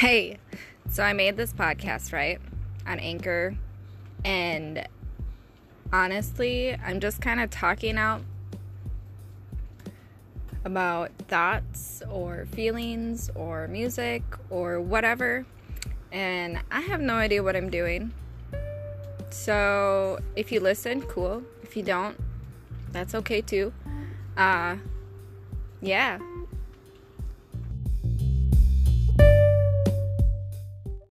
Hey, so I made this podcast, right? On Anchor. And honestly, I'm just kind of talking out about thoughts or feelings or music or whatever. And I have no idea what I'm doing. So if you listen, cool. If you don't, that's okay too. Uh, yeah.